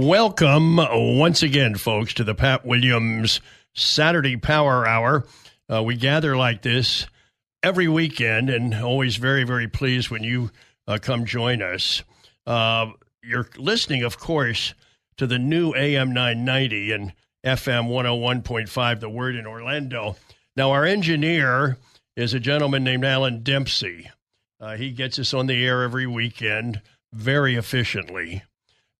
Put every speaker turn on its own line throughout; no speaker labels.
Welcome once again, folks, to the Pat Williams Saturday Power Hour. Uh, we gather like this every weekend and always very, very pleased when you uh, come join us. Uh, you're listening, of course, to the new AM 990 and FM 101.5, The Word in Orlando. Now, our engineer is a gentleman named Alan Dempsey. Uh, he gets us on the air every weekend very efficiently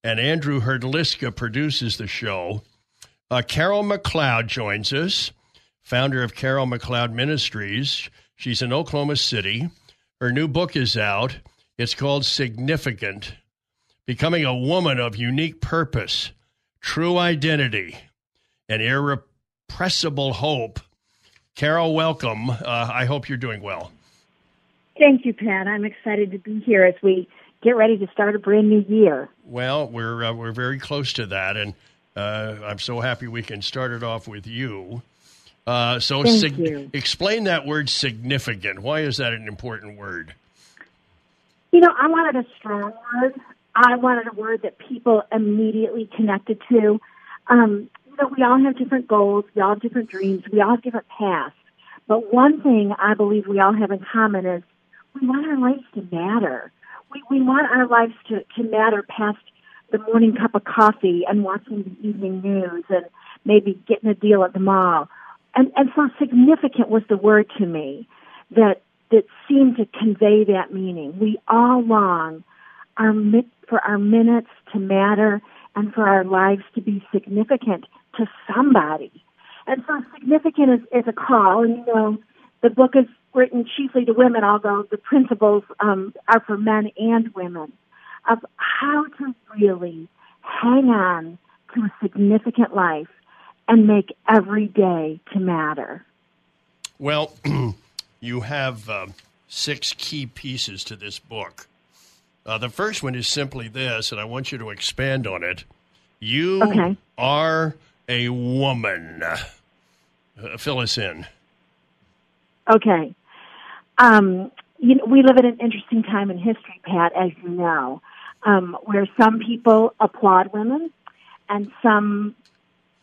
and Andrew Herdliska produces the show. Uh, Carol McLeod joins us, founder of Carol McLeod Ministries. She's in Oklahoma City. Her new book is out. It's called Significant Becoming a Woman of Unique Purpose, True Identity, and Irrepressible Hope. Carol, welcome. Uh, I hope you're doing well.
Thank you, Pat. I'm excited to be here as we get ready to start a brand new year.
Well, we're uh, we're very close to that, and uh, I'm so happy we can start it off with you. Uh, so,
sig- you.
explain that word significant. Why is that an important word?
You know, I wanted a strong word. I wanted a word that people immediately connected to. Um, you know, we all have different goals. We all have different dreams. We all have different paths. But one thing I believe we all have in common is we want our lives to matter we, we want our lives to, to matter past the morning cup of coffee and watching the evening news and maybe getting a deal at the mall. And, and so significant was the word to me that, that seemed to convey that meaning. We all long our, for our minutes to matter and for our lives to be significant to somebody. And so significant is, is a call, and you know, the book is written chiefly to women, although the principles um, are for men and women, of how to really hang on to a significant life and make every day to matter.
Well, you have uh, six key pieces to this book. Uh, the first one is simply this, and I want you to expand on it. You
okay.
are a woman. Uh, fill us in.
Okay. Um, you know, we live in an interesting time in history, Pat, as you know, um, where some people applaud women and some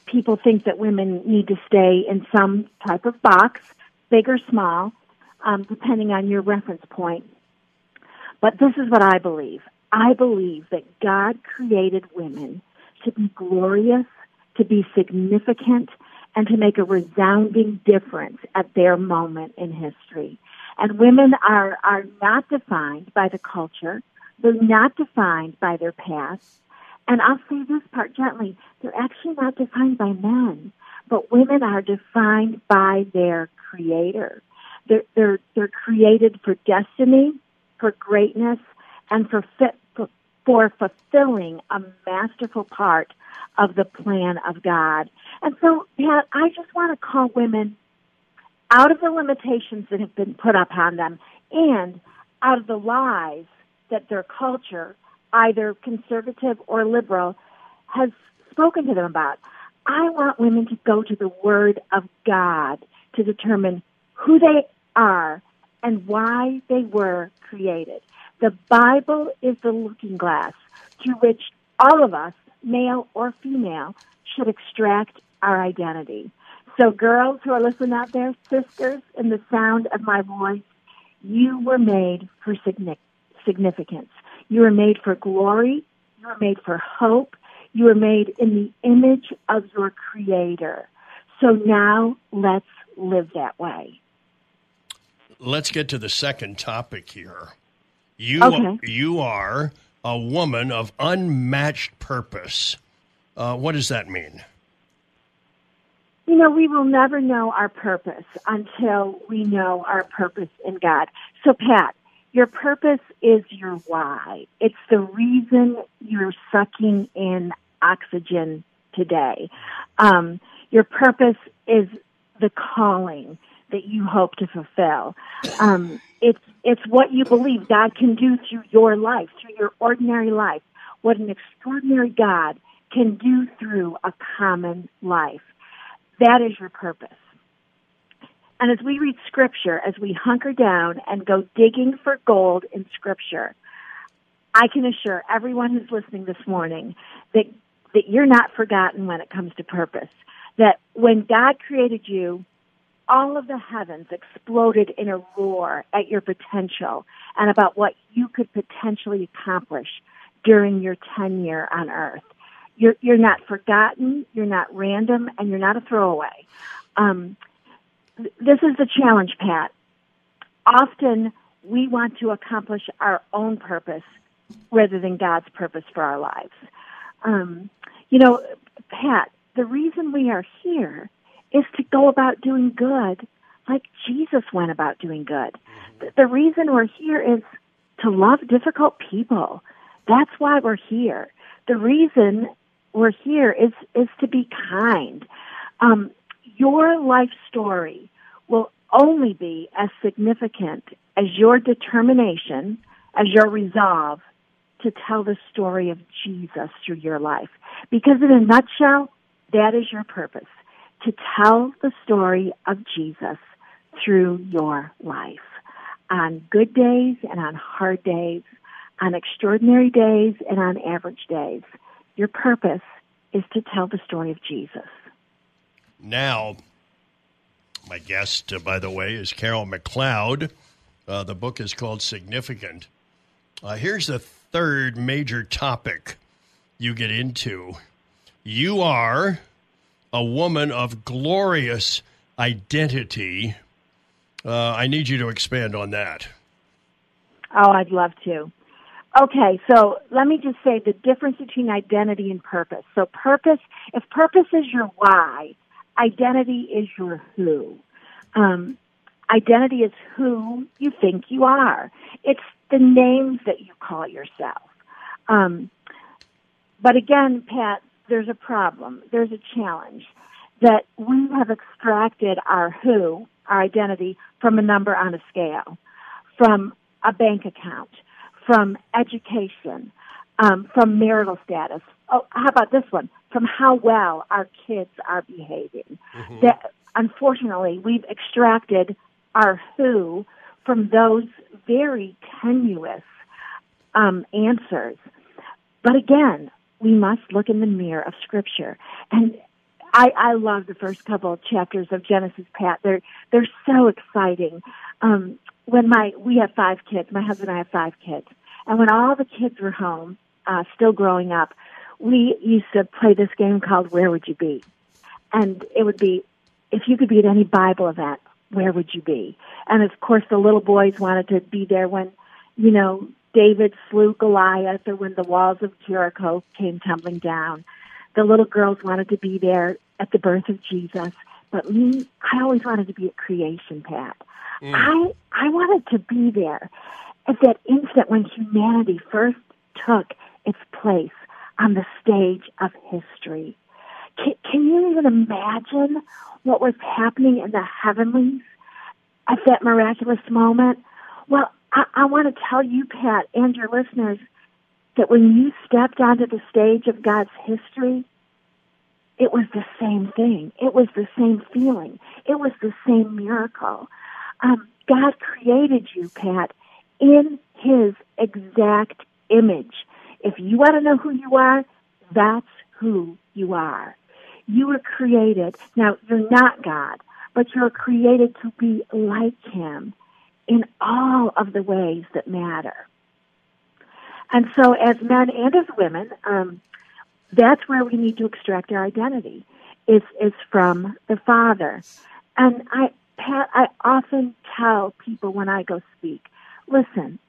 people think that women need to stay in some type of box, big or small, um, depending on your reference point. But this is what I believe. I believe that God created women to be glorious, to be significant, and to make a resounding difference at their moment in history. And women are, are not defined by the culture. They're not defined by their past. And I'll say this part gently. They're actually not defined by men, but women are defined by their creator. They're, they're, they're created for destiny, for greatness, and for, fit, for fulfilling a masterful part of the plan of God. And so, Pat, I just want to call women out of the limitations that have been put upon them and out of the lies that their culture, either conservative or liberal, has spoken to them about. I want women to go to the Word of God to determine who they are and why they were created. The Bible is the looking glass through which all of us, male or female, should extract our identity. So, girls who are listening out there, sisters, in the sound of my voice, you were made for significance. You were made for glory. You were made for hope. You were made in the image of your Creator. So now let's live that way.
Let's get to the second topic here. You,
okay.
you are a woman of unmatched purpose. Uh, what does that mean?
You know, we will never know our purpose until we know our purpose in God. So, Pat, your purpose is your why. It's the reason you're sucking in oxygen today. Um, your purpose is the calling that you hope to fulfill. Um, it's it's what you believe God can do through your life, through your ordinary life. What an extraordinary God can do through a common life. That is your purpose. And as we read scripture, as we hunker down and go digging for gold in scripture, I can assure everyone who's listening this morning that, that you're not forgotten when it comes to purpose. That when God created you, all of the heavens exploded in a roar at your potential and about what you could potentially accomplish during your tenure on earth. You're, you're not forgotten, you're not random, and you're not a throwaway. Um, th- this is the challenge, Pat. Often we want to accomplish our own purpose rather than God's purpose for our lives. Um, you know, Pat, the reason we are here is to go about doing good like Jesus went about doing good. The, the reason we're here is to love difficult people. That's why we're here. The reason we're here is is to be kind. Um, your life story will only be as significant as your determination, as your resolve to tell the story of Jesus through your life. Because in a nutshell, that is your purpose to tell the story of Jesus through your life. On good days and on hard days, on extraordinary days and on average days. Your purpose is to tell the story of Jesus.
Now, my guest, uh, by the way, is Carol McLeod. Uh, the book is called Significant. Uh, here's the third major topic you get into. You are a woman of glorious identity. Uh, I need you to expand on that.
Oh, I'd love to. Okay, so let me just say the difference between identity and purpose. So purpose, if purpose is your why, identity is your who. Um, identity is who you think you are. It's the names that you call yourself. Um, but again, Pat, there's a problem. There's a challenge that we have extracted our who, our identity, from a number on a scale, from a bank account, from education, um, from marital status. Oh, how about this one? From how well our kids are behaving. Mm-hmm. That unfortunately we've extracted our who from those very tenuous um, answers. But again, we must look in the mirror of Scripture. And I, I love the first couple of chapters of Genesis, Pat. They're they're so exciting. Um, when my we have five kids, my husband and I have five kids, and when all the kids were home, uh, still growing up, we used to play this game called Where Would You Be, and it would be if you could be at any Bible event, where would you be? And of course, the little boys wanted to be there when, you know, David slew Goliath or when the walls of Jericho came tumbling down. The little girls wanted to be there at the birth of Jesus. But me, I always wanted to be at creation, Pat. Mm. I I wanted to be there at that instant when humanity first took its place on the stage of history. Can, can you even imagine what was happening in the heavenlies at that miraculous moment? Well, I, I want to tell you, Pat, and your listeners, that when you stepped onto the stage of God's history, it was the same thing. It was the same feeling. It was the same miracle. Um, God created you, Pat, in His exact image. If you want to know who you are, that's who you are. You were created. Now, you're not God, but you're created to be like Him in all of the ways that matter. And so, as men and as women, um, that's where we need to extract our identity. Is is from the Father, and I Pat, I often tell people when I go speak, listen,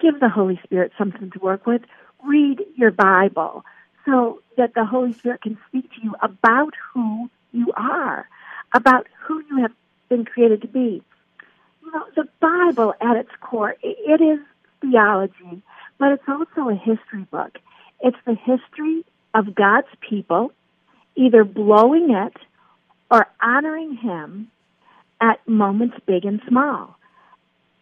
give the Holy Spirit something to work with. Read your Bible so that the Holy Spirit can speak to you about who you are, about who you have been created to be. You know, the Bible at its core, it is theology, but it's also a history book. It's the history of God's people, either blowing it or honoring Him at moments big and small.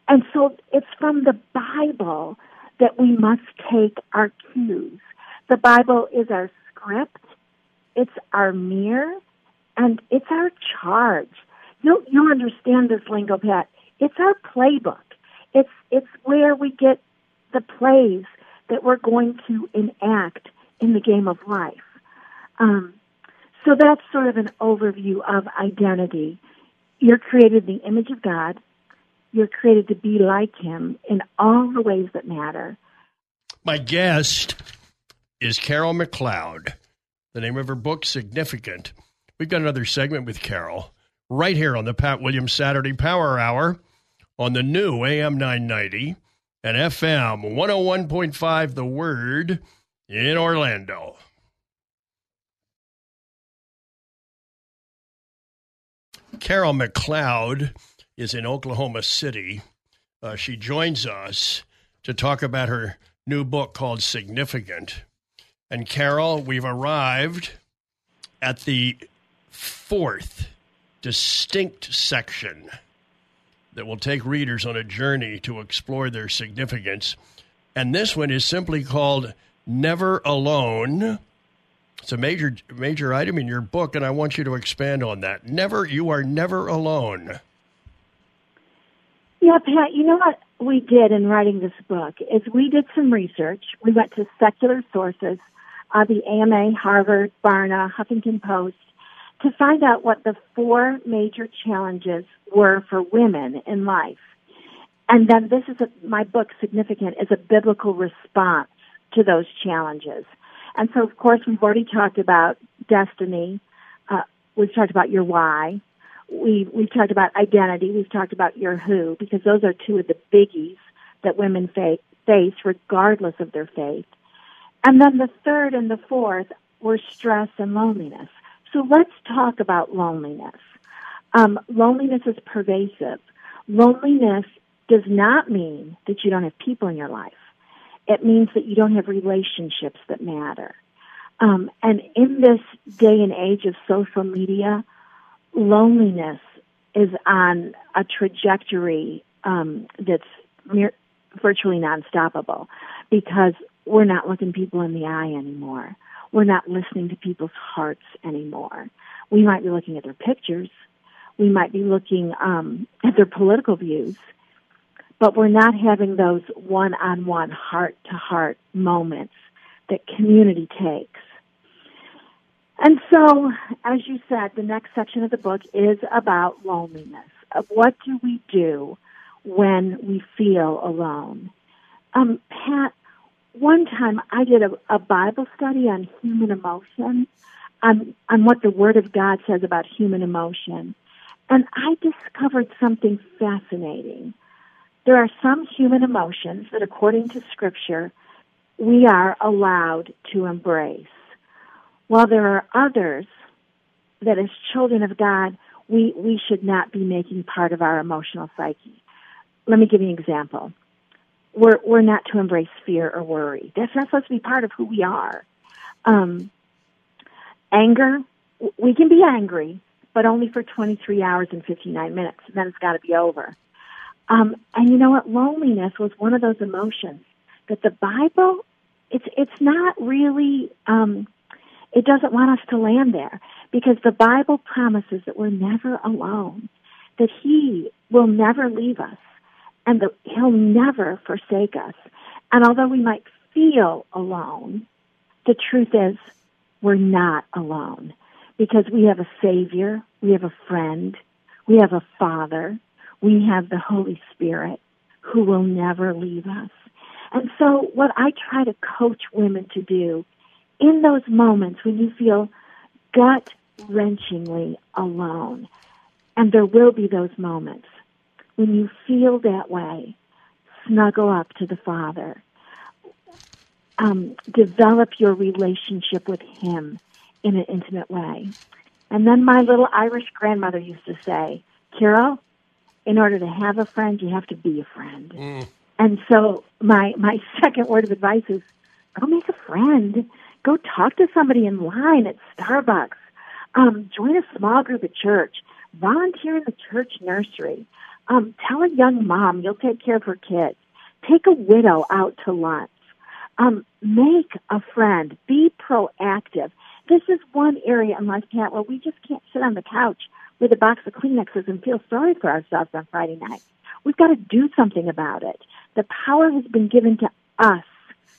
And so it's from the Bible that we must take our cues. The Bible is our script, it's our mirror, and it's our charge. You'll, you'll understand this lingo, Pat. It's our playbook. It's, it's where we get the plays that we're going to enact in the game of life. Um, so that's sort of an overview of identity. You're created in the image of God. You're created to be like Him in all the ways that matter.
My guest is Carol McLeod. The name of her book, Significant. We've got another segment with Carol right here on the Pat Williams Saturday Power Hour on the new AM 990 and FM 101.5 The Word in Orlando. Carol McLeod is in Oklahoma City. Uh, she joins us to talk about her new book called Significant. And Carol, we've arrived at the fourth distinct section that will take readers on a journey to explore their significance. And this one is simply called Never Alone. It's a major major item in your book, and I want you to expand on that. Never, you are never alone.
Yeah, Pat. You know what we did in writing this book is we did some research. We went to secular sources, uh, the AMA, Harvard, Barna, Huffington Post, to find out what the four major challenges were for women in life. And then this is a, my book, Significant, is a biblical response to those challenges. And so, of course, we've already talked about destiny. Uh, we've talked about your why. We, we've talked about identity. We've talked about your who, because those are two of the biggies that women face, face regardless of their faith. And then the third and the fourth were stress and loneliness. So let's talk about loneliness. Um, loneliness is pervasive. Loneliness does not mean that you don't have people in your life. It means that you don't have relationships that matter. Um, and in this day and age of social media, loneliness is on a trajectory um, that's virtually non-stoppable because we're not looking people in the eye anymore. We're not listening to people's hearts anymore. We might be looking at their pictures. We might be looking um, at their political views, but we're not having those one-on-one, heart-to-heart moments that community takes. And so, as you said, the next section of the book is about loneliness. Of what do we do when we feel alone? Um, Pat, one time I did a, a Bible study on human emotion, on, on what the Word of God says about human emotion. And I discovered something fascinating. There are some human emotions that, according to Scripture, we are allowed to embrace, while there are others that, as children of God, we, we should not be making part of our emotional psyche. Let me give you an example we're we're not to embrace fear or worry. That's not supposed to be part of who we are. Um, anger, we can be angry, but only for 23 hours and 59 minutes, and then it's got to be over. Um, and you know what? Loneliness was one of those emotions that the Bible, it's it's not really, um, it doesn't want us to land there because the Bible promises that we're never alone, that He will never leave us and that He'll never forsake us. And although we might feel alone, the truth is we're not alone because we have a Savior, we have a friend, we have a Father, we have the Holy Spirit who will never leave us. And so, what I try to coach women to do in those moments when you feel gut wrenchingly alone, and there will be those moments, when you feel that way, snuggle up to the Father. Um, develop your relationship with Him in an intimate way. And then my little Irish grandmother used to say, Carol, in order to have a friend, you have to be a friend. Mm. And so my my second word of advice is go make a friend. Go talk to somebody in line at Starbucks. Um, join a small group at church. Volunteer in the church nursery. Um, tell a young mom you'll take care of her kids. Take a widow out to lunch. Um, make a friend. Be proactive. This is one area in life, Pat, where we just can't sit on the couch with a box of Kleenexes and feel sorry for ourselves on Friday night. We've got to do something about it. The power has been given to us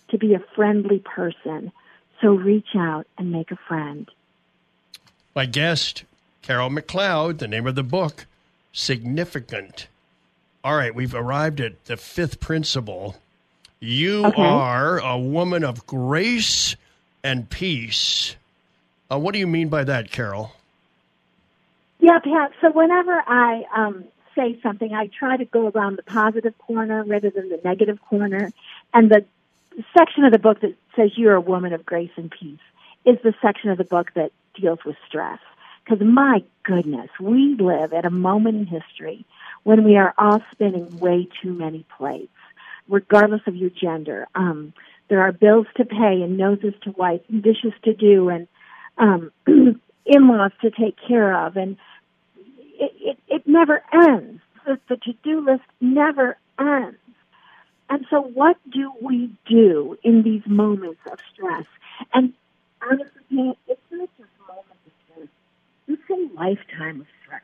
to be a friendly person. So reach out and make a friend.
My guest, Carol McLeod, the name of the book, Significant. All right, we've arrived at the fifth principle. You
Okay.
are a woman of grace and peace. Uh, what do you mean by that, Carol?
Yeah, Pat. So whenever I um, say something, I try to go around the positive corner rather than the negative corner. And the section of the book that says you're a woman of grace and peace is the section of the book that deals with stress. Because my goodness, we live at a moment in history when we are all spinning way too many plates, regardless of your gender. Um, there are bills to pay and noses to wipe and dishes to do and um, in-laws to take care of and it, it, it never ends. The, to-do list never ends. And so what do we do in these moments of stress? And honestly, it's not just. It's a lifetime of stress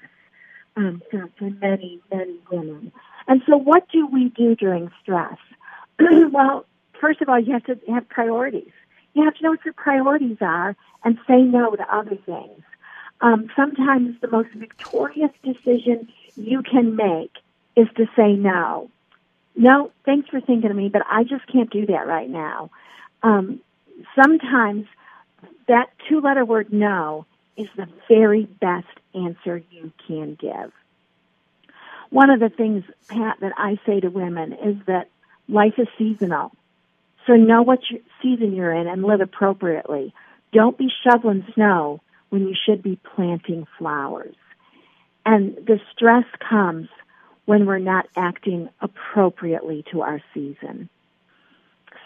um, for, for many, many women. And so what do we do during stress? well, first of all, you have to have priorities. You have to know what your priorities are and say no to other things. Um, sometimes the most victorious decision you can make is to say no. No, thanks for thinking of me, but I just can't do that right now. Um, sometimes that two letter word no is the very best answer you can give. One of the things, Pat, that I say to women is that life is seasonal. So know what season you're in and live appropriately. Don't be shoveling snow when you should be planting flowers. And the stress comes when we're not acting appropriately to our season.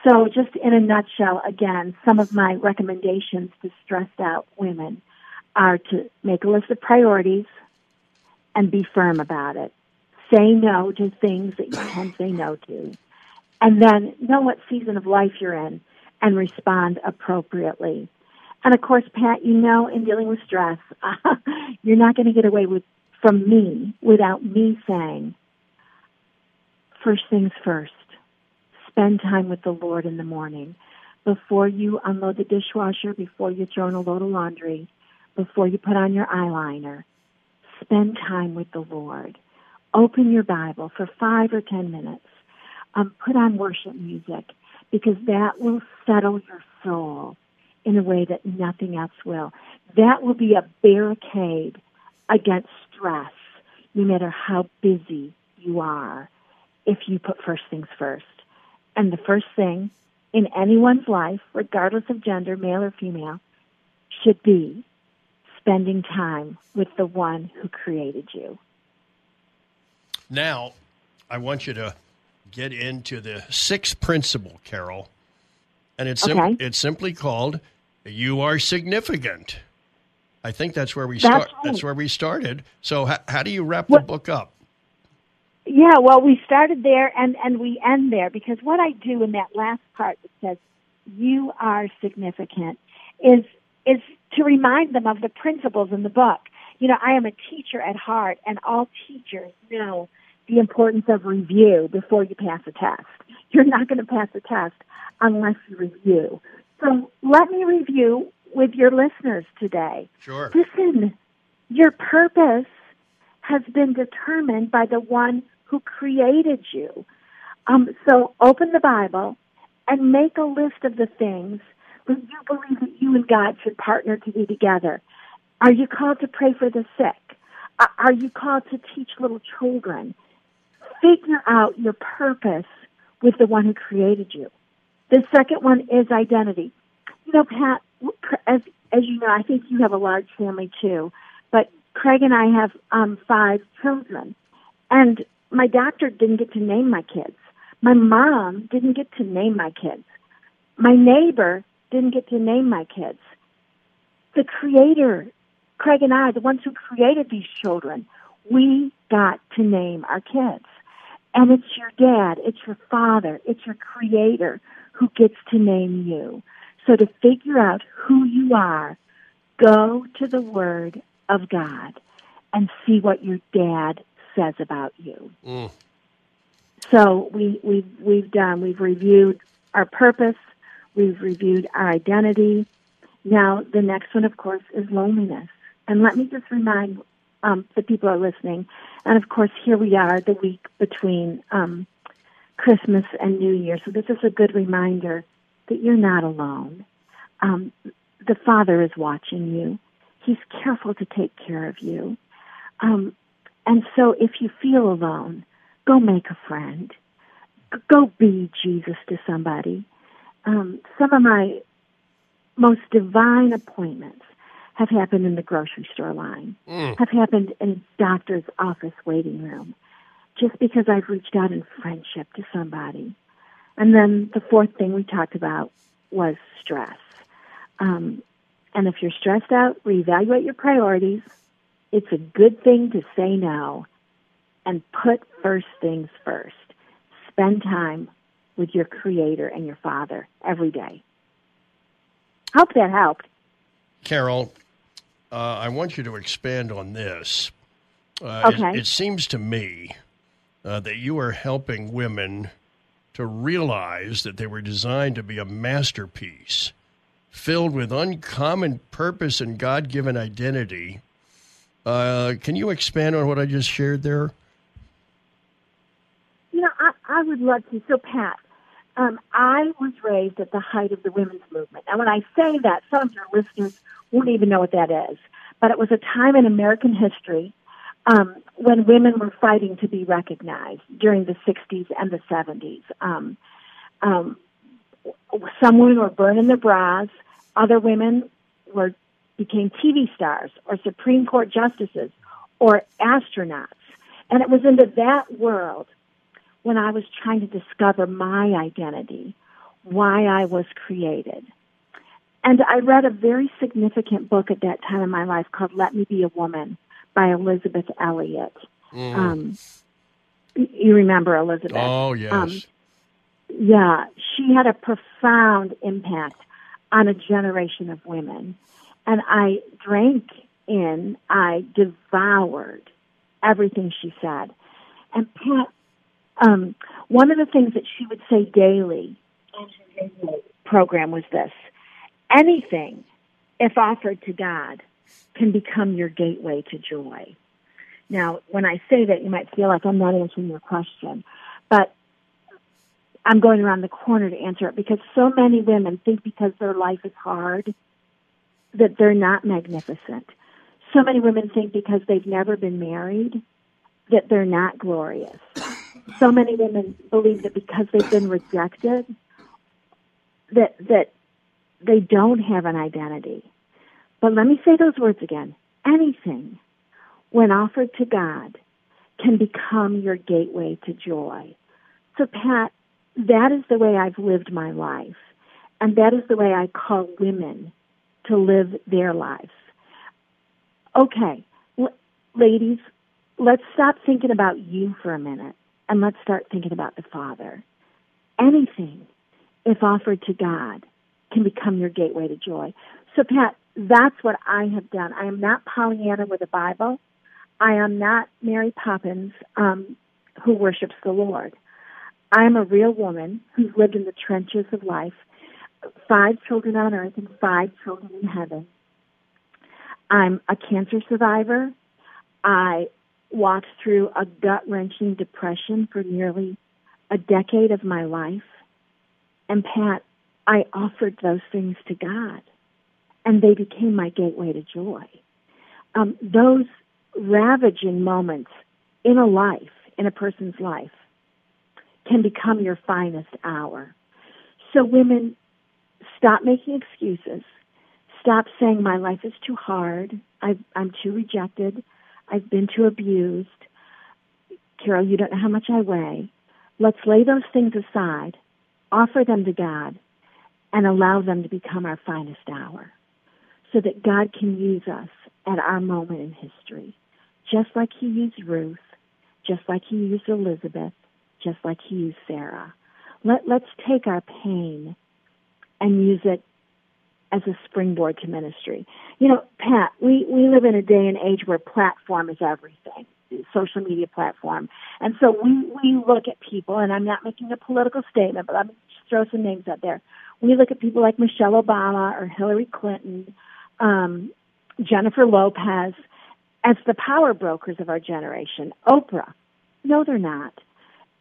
So just in a nutshell, again, some of my recommendations to stressed out women are to make a list of priorities and be firm about it. Say no to things that you can say no to. And then know what season of life you're in and respond appropriately. And of course, Pat, you know, in dealing with stress, you're not going to get away with from me without me saying, first things first, spend time with the Lord in the morning. Before you unload the dishwasher, before you throw in a load of laundry, before you put on your eyeliner, spend time with the Lord. Open your Bible for five or ten minutes. Um, put on worship music because that will settle your soul in a way that nothing else will. That will be a barricade against stress, no matter how busy you are, if you put first things first. And the first thing in anyone's life, regardless of gender, male or female, should be spending time with the one who created you.
Now, I want you to get into the sixth principle, Carol. And it's, sim-
Okay.
it's simply called You Are Significant. I think that's where we
That's
start.
right.
That's where we started. So, how, how do you wrap
What-
the book up?
Yeah, well, we started there and, and we end there because what I do in that last part that says you are significant is is to remind them of the principles in the book. You know, I am a teacher at heart, and all teachers know the importance of review before you pass a test. You're not going to pass a test unless you review. So let me review with your listeners today.
Sure.
Listen, your purpose has been determined by the one who created you. Um, so open the Bible and make a list of the things that you believe that you and God should partner to do together. Are you called to pray for the sick? Are- Are you called to teach little children? Figure out your purpose with the one who created you. The second one is identity. You know, Pat, as as you know, I think you have a large family too. But Craig and I have um, five children, and my doctor didn't get to name my kids. My mom didn't get to name my kids. My neighbor didn't get to name my kids. The creator, Craig and I, the ones who created these children, we got to name our kids. And it's your dad, it's your father, it's your creator who gets to name you. So to figure out who you are, go to the Word of God and see what your dad says about you. Mm. So we, we've, we've done, we've reviewed our purpose, we've reviewed our identity. Now, the next one, of course, is loneliness. And let me just remind um, the people are listening. And of course, here we are, the week between um, Christmas and New Year. So this is a good reminder that you're not alone. Um, the Father is watching you. He's careful to take care of you. Um, and so if you feel alone, go make a friend. Go be Jesus to somebody. Um, some of my most divine appointments have happened in the grocery store line, mm. have happened in a doctor's office waiting room, just because I've reached out in friendship to somebody. And then the fourth thing we talked about was stress. Um, and if you're stressed out, reevaluate your priorities. It's a good thing to say no and put first things first. Spend time with your creator and your father every day. Hope that helped.
Carol, uh, I want you to expand on this. Uh, okay. It, it, seems to me uh, that you are helping women to realize that they were designed to be a masterpiece filled with uncommon purpose and God given identity. Uh, can you expand on what I just shared there?
You know, I, I would love to. So, Pat, um, I was raised at the height of the women's movement. And when I say that, some of your listeners won't even know what that is. But it was a time in American history um, when women were fighting to be recognized during the 60s and the 70s. Um, um, some women were burning their bras. Other women were became TV stars or Supreme Court justices or astronauts. And it was into that world when I was trying to discover my identity, why I was created. And I read a very significant book at that time in my life called Let Me Be a Woman by Elisabeth Elliot. Mm. Um, you remember Elisabeth?
Oh, yes. Um,
yeah, she had a profound impact on a generation of women. And I drank in, I devoured everything she said. And Pat, um, one of the things that she would say daily program was this anything, if offered to God, can become your gateway to joy. Now, when I say that, you might feel like I'm not answering your question, but I'm going around the corner to answer it because so many women think because their life is hard that they're not magnificent. So many women think because they've never been married that they're not glorious. So many women believe that because they've been rejected that that they don't have an identity. But let me say those words again. Anything when offered to God can become your gateway to joy. So Pat, that is the way I've lived my life. And that is the way I call women to live their lives. Okay, l- ladies, let's stop thinking about you for a minute and let's start thinking about the Father. Anything, if offered to God, can become your gateway to joy. So, Pat, that's what I have done. I am not Pollyanna with a Bible. I am not Mary Poppins um, who worships the Lord. I am a real woman who's lived in the trenches of life, five children on earth and five children in heaven. I'm a cancer survivor. I walked through a gut wrenching depression for nearly a decade of my life. And Pat, I offered those things to God, and they became my gateway to joy. Um, those ravaging moments in a life, in a person's life, can become your finest hour. So, women, stop making excuses. Stop saying, My life is too hard. i am too rejected. I've been too abused. Carol, you don't know how much I weigh. Let's lay those things aside, offer them to God, and allow them to become our finest hour so that God can use us at our moment in history, just like He used Ruth, just like He used Elizabeth, just like He used Sarah. Let, let's take our pain and use it as a springboard to ministry. You know, Pat, we, we live in a day and age where platform is everything, social media platform. And so we, we look at people, and I'm not making a political statement, but I'm just throw some names out there. We look at people like Michelle Obama or Hillary Clinton, um, Jennifer Lopez, as the power brokers of our generation. Oprah. No, they're not.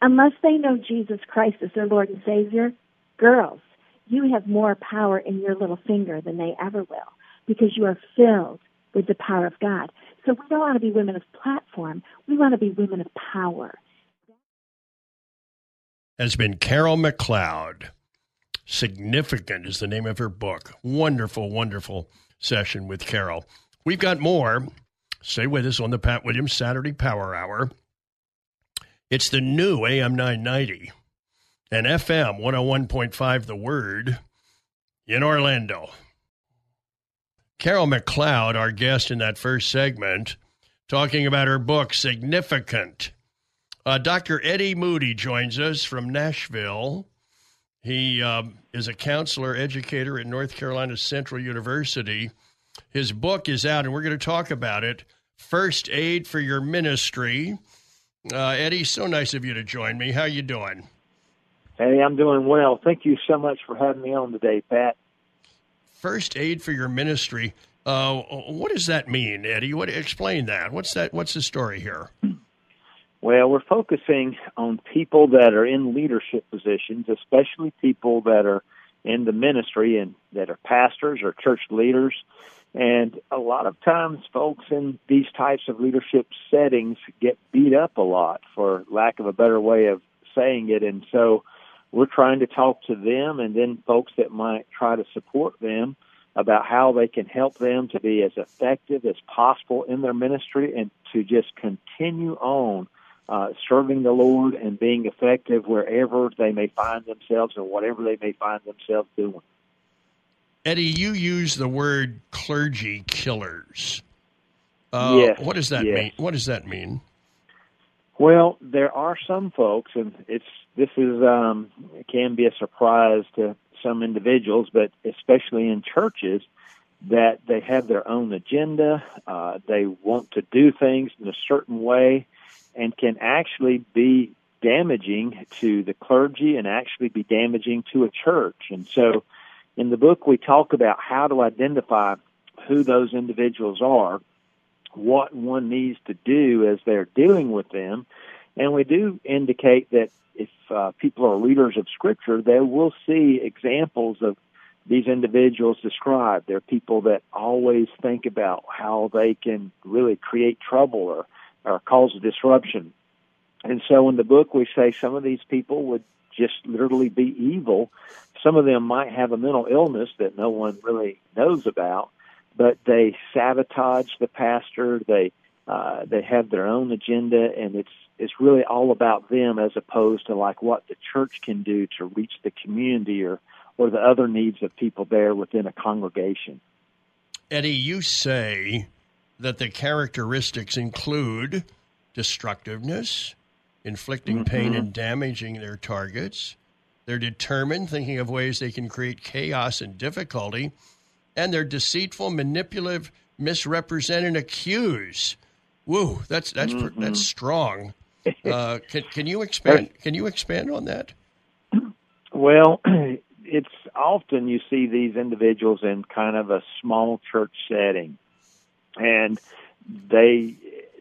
Unless they know Jesus Christ as their Lord and Savior, girls, you have more power in your little finger than they ever will because you are filled with the power of God. So we don't want to be women of platform. We want to be women of power.
Has been Carol McLeod. Significant is the name of her book. Wonderful, wonderful session with Carol. We've got more. Stay with us on the Pat Williams Saturday Power Hour. It's the new AM 990 and FM 101.5 The Word in Orlando. Carol McLeod, our guest in that first segment, talking about her book, Significant. Uh, Dr. Eddie Moody joins us from Nashville. He um, is a counselor educator at North Carolina Central University. His book is out, and we're going to talk about it First Aid for Your Ministry. Uh, Eddie, so nice of you to join me. How you doing?
Hey, I'm doing well. Thank you so much for having me on today, Pat.
First aid for your ministry. Uh, what does that mean, Eddie? What explain that? What's that? What's the story here?
Well, we're focusing on people that are in leadership positions, especially people that are in the ministry and that are pastors or church leaders. And a lot of times, folks in these types of leadership settings get beat up a lot, for lack of a better way of saying it. And so, we're trying to talk to them and then folks that might try to support them about how they can help them to be as effective as possible in their ministry and to just continue on uh, serving the Lord and being effective wherever they may find themselves and whatever they may find themselves doing.
Eddie, you use the word clergy killers. Uh,
yes.
What does that
yes.
mean? What does that mean?
Well, there are some folks, and it's this is um, it can be a surprise to some individuals, but especially in churches, that they have their own agenda. Uh, they want to do things in a certain way, and can actually be damaging to the clergy and actually be damaging to a church. And so, in the book, we talk about how to identify who those individuals are what one needs to do as they're dealing with them. And we do indicate that if uh, people are readers of Scripture, they will see examples of these individuals described. They're people that always think about how they can really create trouble or, or cause a disruption. And so in the book, we say some of these people would just literally be evil. Some of them might have a mental illness that no one really knows about but they sabotage the pastor. They uh, they have their own agenda, and it's it's really all about them as opposed to like what the church can do to reach the community or or the other needs of people there within a congregation.
Eddie, you say that the characteristics include destructiveness, inflicting mm-hmm. pain and damaging their targets. They're determined, thinking of ways they can create chaos and difficulty and they're deceitful, manipulative, misrepresent, and accuse. Woo, that's that's mm-hmm. that's strong. Uh, can can you expand? Can you expand on that?
Well, it's often you see these individuals in kind of a small church setting, and they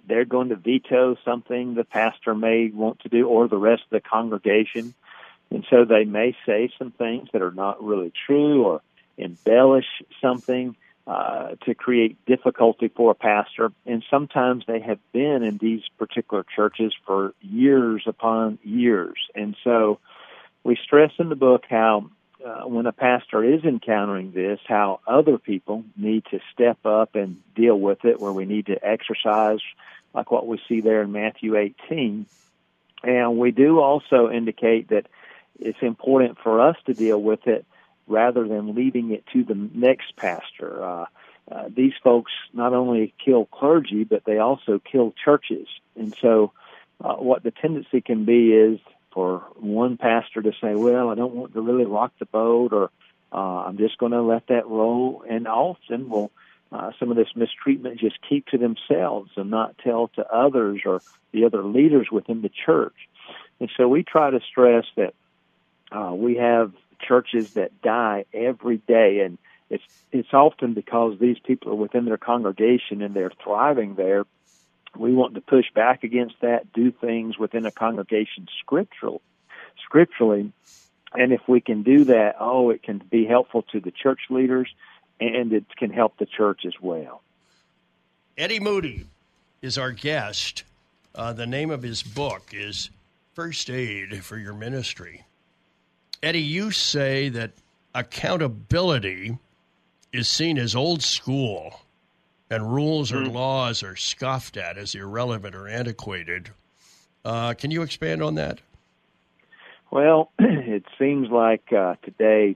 they're going to veto something the pastor may want to do or the rest of the congregation, and so they may say some things that are not really true or embellish something uh, to create difficulty for a pastor. And sometimes they have been in these particular churches for years upon years. And so we stress in the book how uh, when a pastor is encountering this, how other people need to step up and deal with it, where we need to exercise, like what we see there in Matthew 18. And we do also indicate that it's important for us to deal with it rather than leaving it to the next pastor. Uh, uh, these folks not only kill clergy, but they also kill churches. And so, uh, what the tendency can be is for one pastor to say, "Well, I don't want to really rock the boat," or uh, "I'm just going to let that roll," and often will uh, some of this mistreatment just keep to themselves and not tell to others or the other leaders within the church. And so we try to stress that uh, we have churches that die every day, and it's it's often because these people are within their congregation and they're thriving there. We want to push back against that, do things within a congregation scriptural, scripturally, and if we can do that, oh, it can be helpful to the church leaders, and it can help the church as well.
Eddie Moody is our guest. Uh, the name of his book is First Aid for Your Ministry. Eddie, you say that accountability is seen as old school and rules or mm. laws are scoffed at as irrelevant or antiquated. Uh, can you expand on that?
Well, it seems like uh, today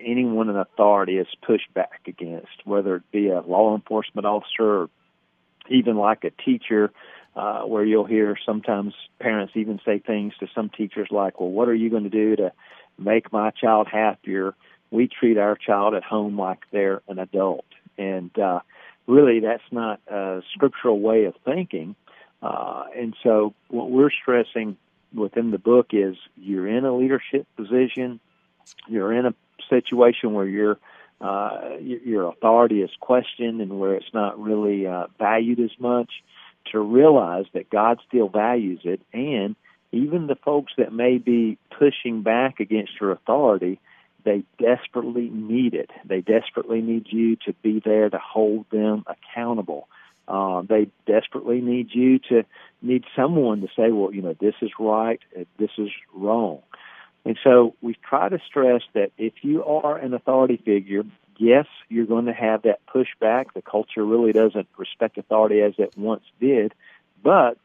anyone in authority is pushed back against, whether it be a law enforcement officer or even like a teacher, uh, where you'll hear sometimes parents even say things to some teachers like, well, what are you going to do to make my child happier? We treat our child at home like they're an adult. And uh, really, that's not a scriptural way of thinking. Uh, and so, what we're stressing within the book is you're in a leadership position, you're in a situation where your uh, your authority is questioned and where it's not really uh, valued as much, to realize that God still values it, and even the folks that may be pushing back against your authority, they desperately need it. They desperately need you to be there to hold them accountable. Uh, they desperately need you to need someone to say, well, you know, this is right, this is wrong. And so we try to stress that if you are an authority figure, yes, you're going to have that pushback. The culture really doesn't respect authority as it once did, but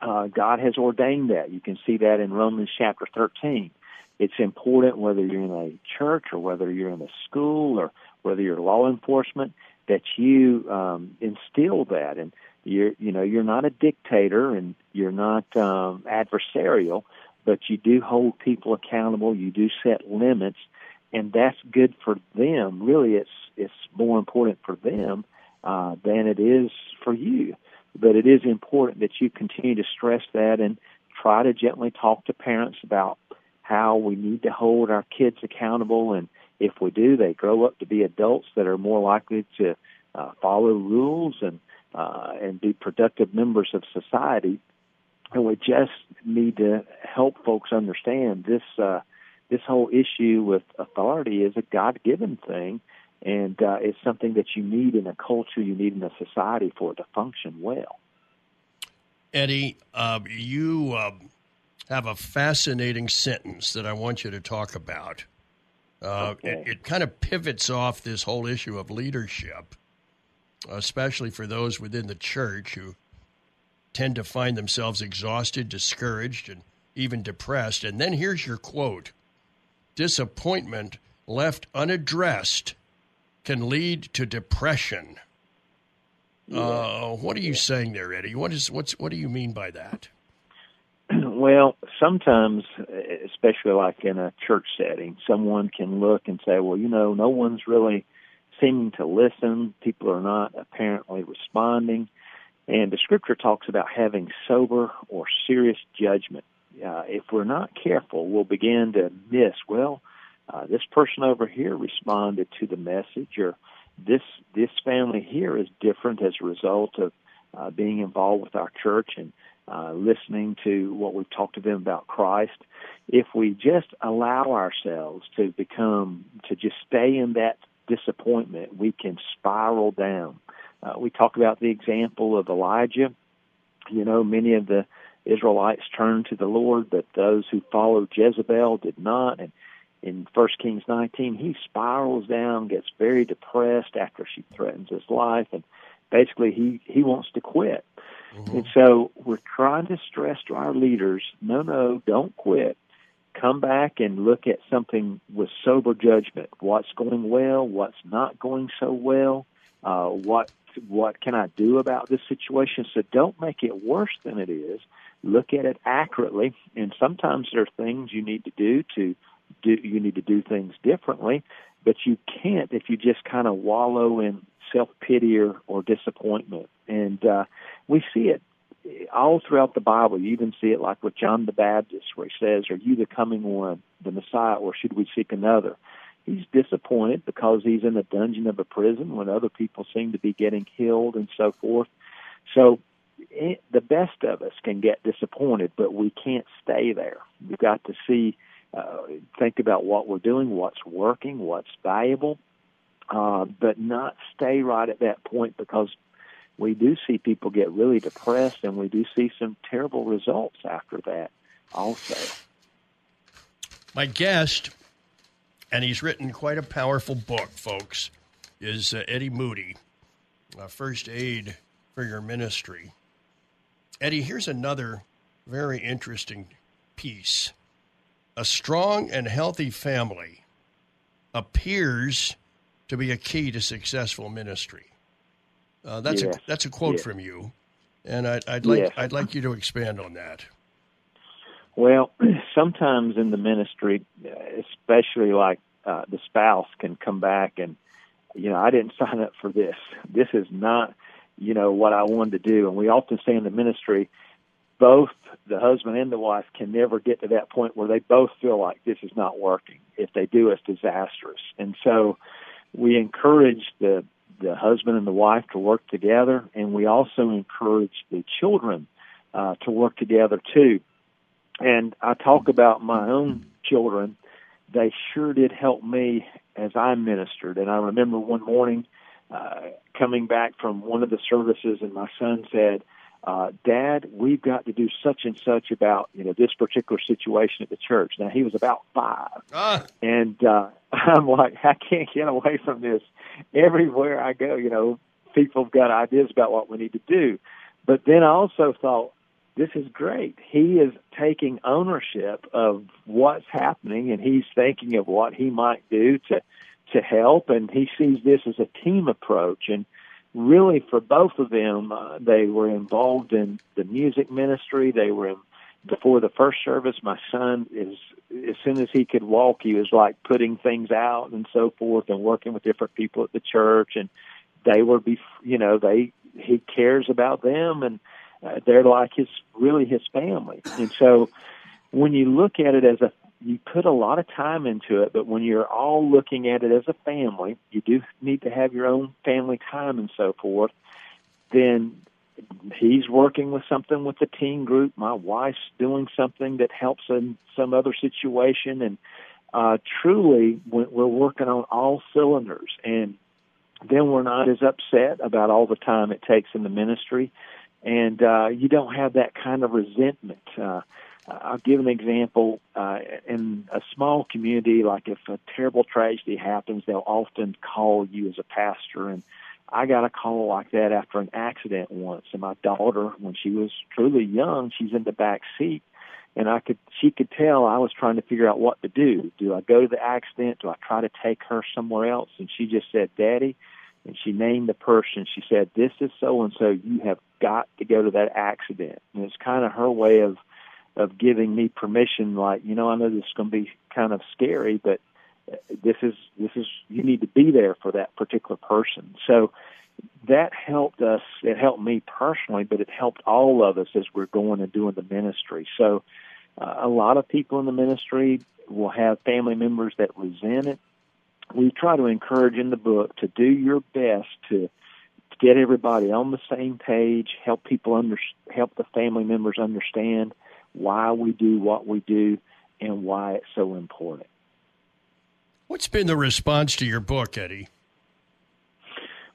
uh, God has ordained that. You can see that in Romans chapter 13. It's important whether you're in a church or whether you're in a school or whether you're law enforcement that you um, instill that and you're you know you're not a dictator and you're not um, adversarial but you do hold people accountable. You do set limits, and that's good for them. Really, it's it's more important for them uh, than it is for you. But it is important that you continue to stress that and try to gently talk to parents about how we need to hold our kids accountable, and if we do, they grow up to be adults that are more likely to uh, follow rules and uh, and be productive members of society. And we just need to help folks understand this uh, this whole issue with authority is a God given thing, and uh, it's something that you need in a culture, you need in a society for it to function well.
Eddie, uh, you uh, have a fascinating sentence that I want you to talk about. Uh, okay. it, it kind of pivots off this whole issue of leadership, especially for those within the church who tend to find themselves exhausted, discouraged, and even depressed. And then here's your quote Disappointment left unaddressed can lead to depression. Yeah. Uh, what are you saying there, Eddie? What is what's what do you mean by that?
Well, sometimes, especially like in a church setting, someone can look and say, "Well, you know, no one's really seeming to listen. People are not apparently responding." And the scripture talks about having sober or serious judgment. Uh, if we're not careful, we'll begin to miss, well, uh, this person over here responded to the message, or this this family here is different as a result of uh, being involved with our church and uh, listening to what we've talked to them about Christ. If we just allow ourselves to become to just stay in that disappointment, we can spiral down uh, we talk about the example of Elijah. You know, many of the Israelites turned to the Lord, but those who followed Jezebel did not. And in First Kings 19, he spirals down, gets very depressed after she threatens his life, and basically he he wants to quit. Mm-hmm. And so we're trying to stress to our leaders, no, no, don't quit. come back and look at something with sober judgment. What's going well? What's not going so well? Uh, what what can I do about this situation? So don't make it worse than it is. Look at it accurately, and sometimes there are things you need to do to do. You need to do things differently, but you can't if you just kind of wallow in self pity or, or disappointment. And uh, we see it all throughout the Bible. You even see it like with John the Baptist, where he says, "Are you the coming one, the Messiah, or should we seek another?" He's disappointed because he's in the dungeon of a prison when other people seem to be getting healed and so forth. So it, the best of us can get disappointed, but we can't stay there. We've got to see, uh, think about what we're doing, what's working, what's valuable, uh, but not stay right at that point because we do see people get really depressed and we do see some terrible results after that also.
My guest, and he's written quite a powerful book, folks, is uh, Eddie Moody, uh, First Aid for Your Ministry. Eddie, here's another very interesting piece. A strong and healthy family appears to be a key to successful ministry. Uh, that's yes. a that's a quote yes. from you, and I'd, I'd like yes. I'd like you to expand on that.
Well, sometimes in the ministry, especially like uh, the spouse can come back and, you know, I didn't sign up for this. This is not, you know, what I wanted to do. And we often say in the ministry, both the husband and the wife can never get to that point where they both feel like this is not working. If they do, it's disastrous. And so we encourage the the husband and the wife to work together, and we also encourage the children uh, to work together too. And I talk about my own children; they sure did help me as I ministered. And I remember one morning uh, coming back from one of the services, and my son said, uh, Dad, we've got to do such and such about you know this particular situation at the church. Now he was about five, ah. and uh, I'm like, I can't get away from this. Everywhere I go, you know, people have got ideas about what we need to do. But then I also thought, this is great. He is taking ownership of what's happening, and he's thinking of what he might do to to help, and he sees this as a team approach and really for both of them, uh, they were involved in the music ministry. They were in, before the first service. My son is as soon as he could walk, he was like putting things out and so forth, and working with different people at the church. And they were, be, you know, they he cares about them, and uh, they're like his really his family. And so, when you look at it as a you put a lot of time into it, but when you're all looking at it as a family, you do need to have your own family time and so forth. Then he's working with something with the teen group. My wife's doing something that helps in some other situation, and uh, truly, we're working on all cylinders. And then we're not as upset about all the time it takes in the ministry, and uh, you don't have that kind of resentment. Uh, I'll give an example. Uh, in a small community, like if a terrible tragedy happens, they'll often call you as a pastor. And I got a call like that after an accident once. And my daughter, when she was truly young, she's in the back seat. And I could, she could tell I was trying to figure out what to do. Do I go to the accident? Do I try to take her somewhere else? And she just said, Daddy, and she named the person. She said, "This is so and so. You have got to go to that accident." And it's kind of her way of of giving me permission like you know i know this is going to be kind of scary but this is this is you need to be there for that particular person. So that helped us it helped me personally but it helped all of us as we're going and doing the ministry. So uh, a lot of people in the ministry will have family members that resent it. We try to encourage in the book to do your best to get everybody on the same page help people under help the family members understand why we do what we do and why it's so important.
What's been the response to your book, Eddie?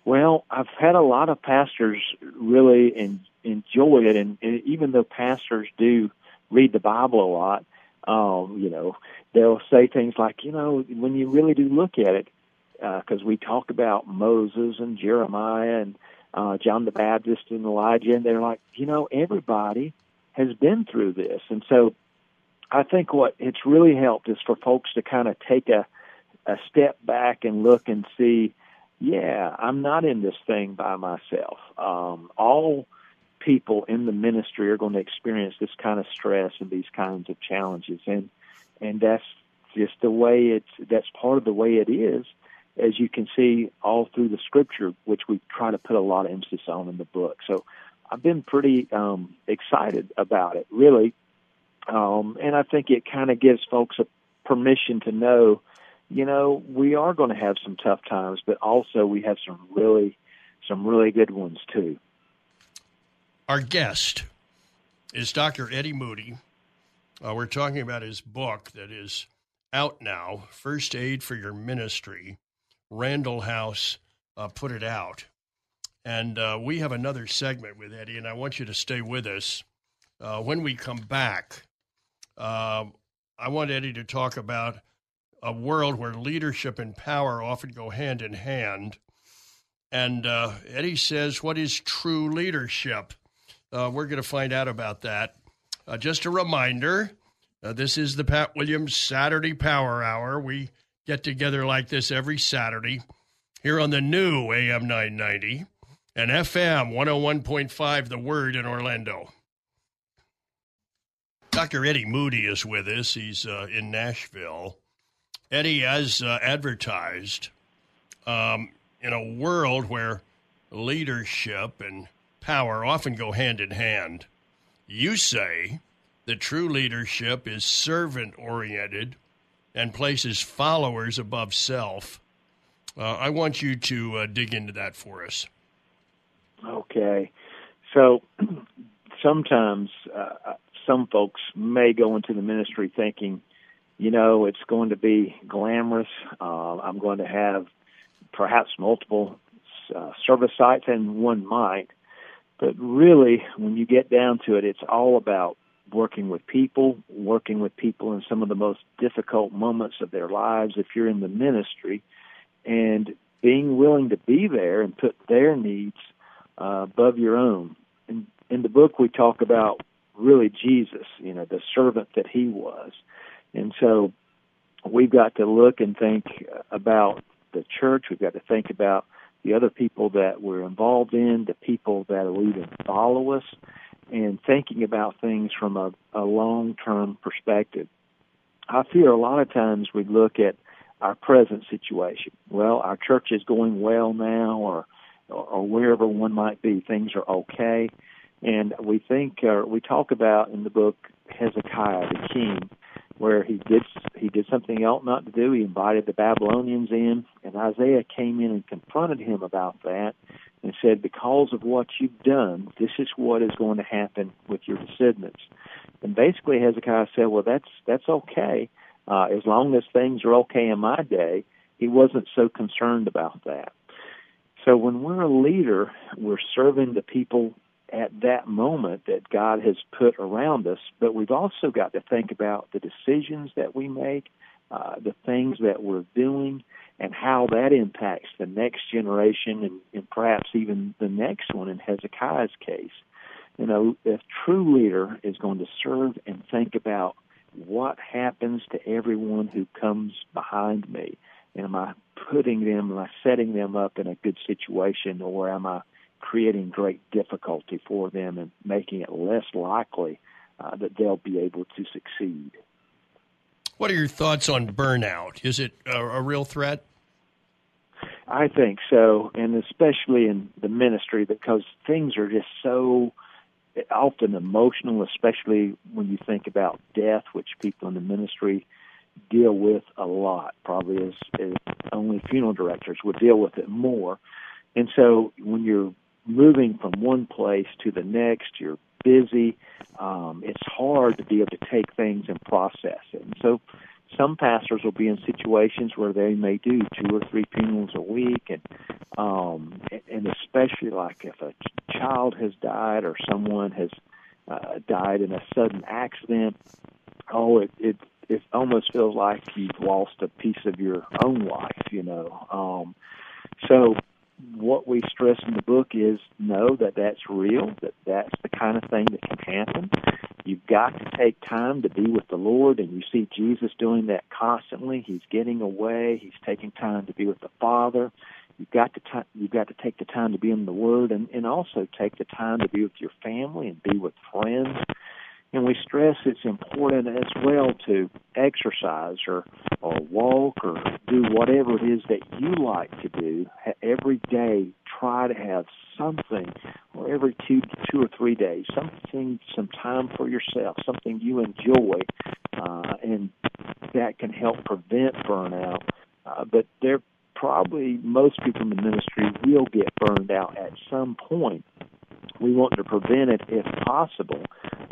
Well, I've had a lot of pastors really in, enjoy it, and, and even though pastors do read the Bible a lot, um, you know, they'll say things like, you know, when you really do look at it, because uh, we talk about Moses and Jeremiah and uh, John the Baptist and Elijah, and they're like, you know, everybody has been through this. And so I think what it's really helped is for folks to kind of take a a step back and look and see, yeah, I'm not in this thing by myself. Um, all people in the ministry are going to experience this kind of stress and these kinds of challenges, and and that's just the way it's that's part of the way it is as you can see all through the scripture which we try to put a lot of emphasis on in the book so i've been pretty um excited about it really um and i think it kind of gives folks a permission to know you know we are going to have some tough times but also we have some really some really good ones too
our guest is dr eddie moody uh, we're talking about his book that is out now First Aid for Your Ministry. Randall House uh, put it out. And uh, we have another segment with Eddie, and I want you to stay with us. Uh, when we come back, um, I want Eddie to talk about a world where leadership and power often go hand in hand. And uh, Eddie says, What is true leadership? Uh, we're going to find out about that. Uh, just a reminder uh, this is the Pat Williams Saturday Power Hour. We get together like this every Saturday here on the new AM 990 and FM 101.5, The Word in Orlando. Dr. Eddie Moody is with us. He's uh, in Nashville. Eddie, as uh, advertised, um, in a world where leadership and power often go hand in hand, you say the true leadership is servant oriented and places followers above self. Uh, I want you to uh, dig into that for us.
Okay. So sometimes uh, some folks may go into the ministry thinking, you know, it's going to be glamorous. Uh, I'm going to have perhaps multiple uh, service sites, and one might. But really, when you get down to it, it's all about working with people, working with people in some of the most difficult moments of their lives if you're in the ministry, and being willing to be there and put their needs uh, above your own. In, in the book, we talk about really Jesus, you know, the servant that he was. And so we've got to look and think about the church. We've got to think about the other people that we're involved in, the people that will even follow us, and thinking about things from a, a long term perspective. I fear a lot of times we look at our present situation. Well, our church is going well now, or or wherever one might be, things are okay, and we think or we talk about in the book Hezekiah the king, where he did he did something ought not to do. He invited the Babylonians in, and Isaiah came in and confronted him about that, and said, Because of what you've done, this is what is going to happen with your descendants. And basically Hezekiah said, Well that's that's okay. Uh, as long as things are okay in my day, he wasn't so concerned about that. So when we're a leader, we're serving the people at that moment that God has put around us, but we've also got to think about the decisions that we make, uh, the things that we're doing, and how that impacts the next generation and, and perhaps even the next one in Hezekiah's case. You know, a true leader is going to serve and think about what happens to everyone who comes behind me. And am I putting them, am I setting them up in a good situation, or am I creating great difficulty for them and making it less likely uh, that they'll be able to succeed?
What are your thoughts on burnout? Is it a, a real threat?
I think so, and especially in the ministry because things are just so often emotional, especially when you think about death, which people in the ministry deal with a lot. Probably as, as only funeral directors would deal with it more. And so when you're moving from one place to the next, you're busy. Um, it's hard to be able to take things and process it. And so some pastors will be in situations where they may do two or three funerals a week and um and especially like if a child has died or someone has uh, died in a sudden accident oh it it it almost feels like you've lost a piece of your own life you know um so what we stress in the book is know that that's real, that that's the kind of thing that can happen. You've got to take time to be with the Lord, and you see Jesus doing that constantly. He's getting away. He's taking time to be with the Father. You've got to t- you've got to take the time to be in the Word, and and also take the time to be with your family and be with friends and we stress it's important as well to exercise or or walk or do whatever it is that you like to do every day. Try to have something or every two two or three days something some time for yourself something you enjoy uh, and that can help prevent burnout. Uh, but there probably most people in the ministry will get burned out at some point we want to prevent it if possible,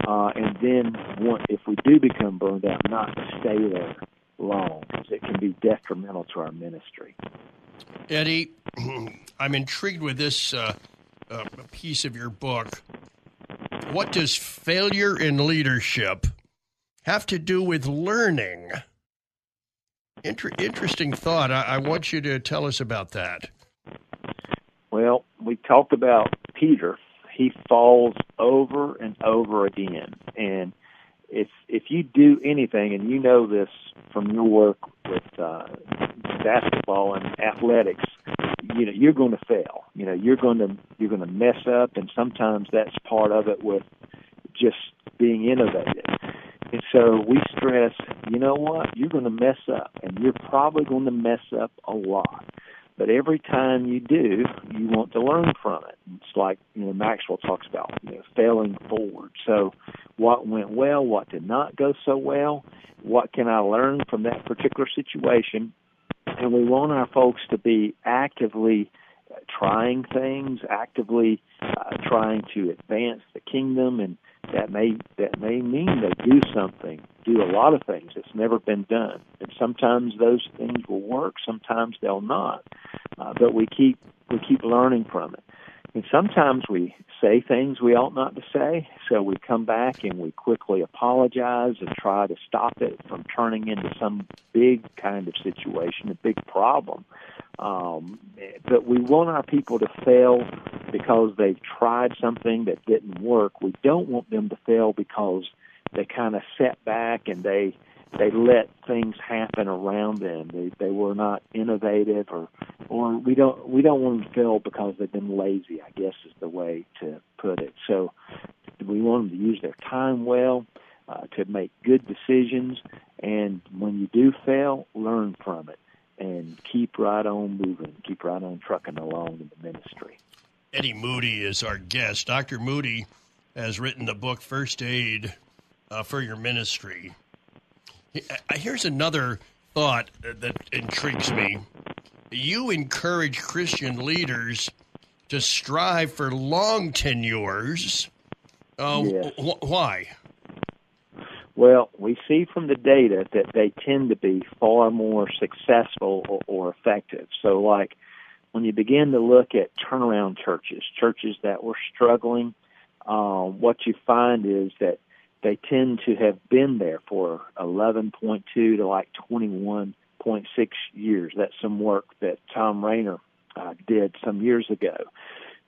uh, and then want, if we do become burned out, not to stay there long because it can be detrimental to our ministry.
Eddie, I'm intrigued with this uh, uh, piece of your book. What does failure in leadership have to do with learning? Inter- interesting thought. I-, I want you to tell us about that.
Well, we talked about Peter he falls over and over again. And if if you do anything, and you know this from your work with uh, basketball and athletics, you know you're going to fail. You know you're going to you're going to mess up, and sometimes that's part of it with just being innovative. And so we stress, you know what, you're going to mess up, and you're probably going to mess up a lot. But every time you do, you want to learn from it. It's like you know Maxwell talks about you know, failing forward. So, what went well, what did not go so well, what can I learn from that particular situation? And we want our folks to be actively trying things, actively uh, trying to advance the kingdom, and that may that may mean they do something, do a lot of things that's never been done. And sometimes those things will work, sometimes they'll not. Uh, but we keep we keep learning from it. And sometimes we say things we ought not to say, so we come back and we quickly apologize and try to stop it from turning into some big kind of situation, a big problem. Um, but we want our people to fail because they've tried something that didn't work. We don't want them to fail because they kind of set back and they they let things happen around them. They they were not innovative or or we don't we don't want them to fail because they've been lazy. I guess is the way to put it. So we want them to use their time well, uh, to make good decisions, and when you do fail, learn from it and keep right on moving, keep right on trucking along in the ministry.
Eddie Moody is our guest. Dr. Moody has written the book First Aid uh, for Your Ministry. Here's another thought that intrigues me. You encourage Christian leaders to strive for long tenures. Uh,
yes.
wh- why?
Well, we see from the data that they tend to be far more successful or, or effective. So, like when you begin to look at turnaround churches, churches that were struggling, um, what you find is that they tend to have been there for 11.2 to like 21.6 years. That's some work that Thom Rainer uh, did some years ago.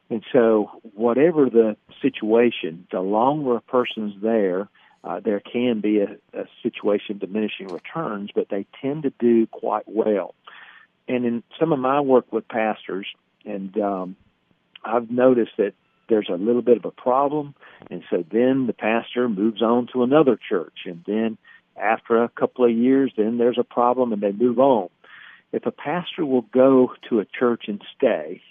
And so, whatever the situation, the longer a person's there, uh, there can be a, a situation diminishing returns, but they tend to do quite well. And in some of my work with pastors, and um, I've noticed that there's a little bit of a problem, and so then the pastor moves on to another church, and then after a couple of years, then there's a problem, and they move on. If a pastor will go to a church and stay,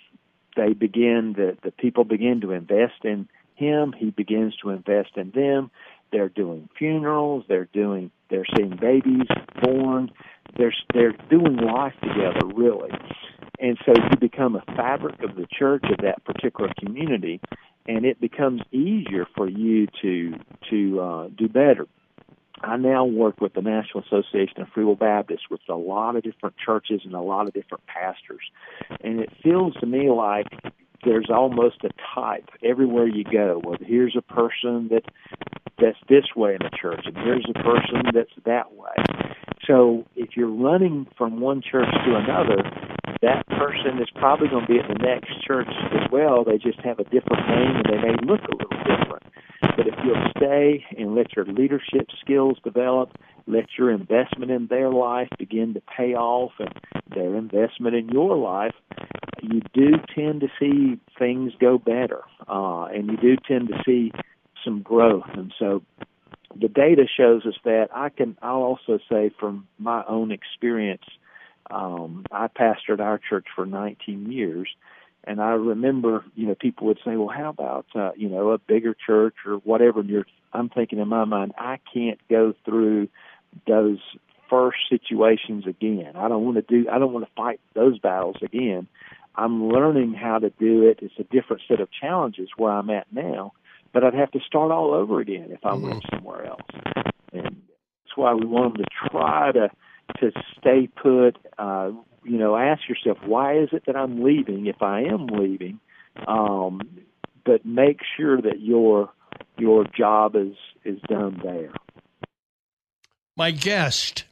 they begin the the people begin to invest in him. He begins to invest in them. They're doing funerals. They're doing. They're seeing babies born. They're they're doing life together, really. And so you become a fabric of the church of that particular community, and it becomes easier for you to to uh, do better. I now work with the National Association of Free Will Baptists with a lot of different churches and a lot of different pastors. And it feels to me like there's almost a type everywhere you go. Well, here's a person that that's this way in the church, and here's a person that's that way. so if you're running from one church to another, that person is probably going to be at the next church as well. They just have a different name and they may look a little different. But if you'll stay and let your leadership skills develop, let your investment in their life begin to pay off and their investment in your life, you do tend to see things go better. Uh, and you do tend to see some growth. And so the data shows us that. I can. I'll also say from my own experience, um, I pastored our church for 19 years, and I remember, you know, people would say, "Well, how about uh, you know a bigger church or whatever?" And you're, I'm thinking in my mind, I can't go through those first situations again. I don't want to do. I don't want to fight those battles again. I'm learning how to do it. It's a different set of challenges where I'm at now, but I'd have to start all over again if I went mm-hmm. somewhere else. And that's why we want them to try to to stay put. Uh, you know, ask yourself why is it that I'm leaving if I am leaving, um, but make sure that your your job is is done there.
My guest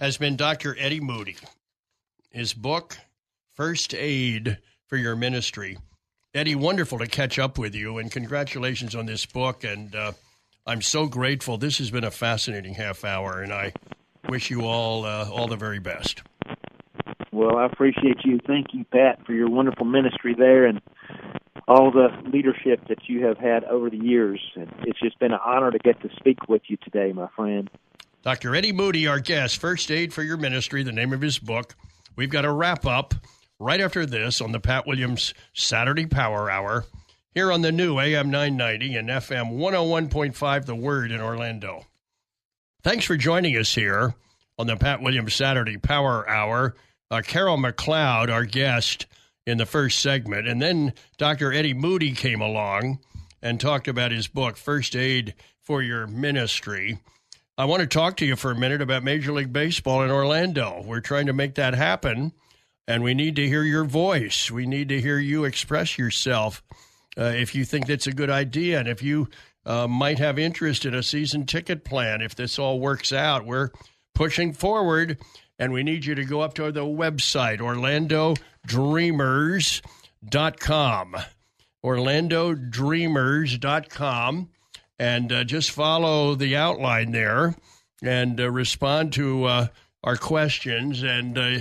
has been Dr. Eddie Moody. His book, First Aid for Your Ministry Eddie, wonderful to catch up with you, and congratulations on this book. And uh, I'm so grateful. This has been a fascinating half hour, and I wish you all uh, all the very best.
Well, I appreciate you. Thank you, Pat, for your wonderful ministry there and all the leadership that you have had over the years. And it's just been an honor to get to speak with you today, my friend.
Dr. Eddie Moody, our guest, First Aid for Your Ministry, the name of his book. We've got to wrap up right after this on the Pat Williams Saturday Power Hour here on the new AM 990 and FM 101.5 The Word in Orlando. Thanks for joining us here on the Pat Williams Saturday Power Hour. Uh, Carol McLeod, our guest in the first segment, and then Dr. Eddie Moody came along and talked about his book, First Aid for Your Ministry. I want to talk to you for a minute about Major League Baseball in Orlando. We're trying to make that happen and we need to hear your voice. We need to hear you express yourself uh, if you think that's a good idea, and if you uh, might have interest in a season ticket plan. If this all works out, we're pushing forward, and we need you to go up to the website OrlandoDreamers.com, OrlandoDreamers.com, and uh, just follow the outline there and uh, respond to uh, our questions and uh,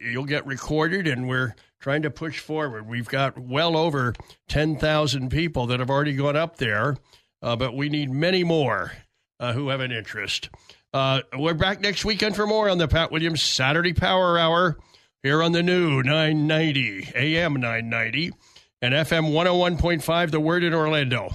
you'll get recorded, and we're trying to push forward. We've got well over 10,000 people that have already gone up there, uh, but we need many more uh, who have an interest. Uh, we're back next weekend for more on the Pat Williams Saturday Power Hour here on the new 990 AM 990 and FM 101.5 The Word in Orlando.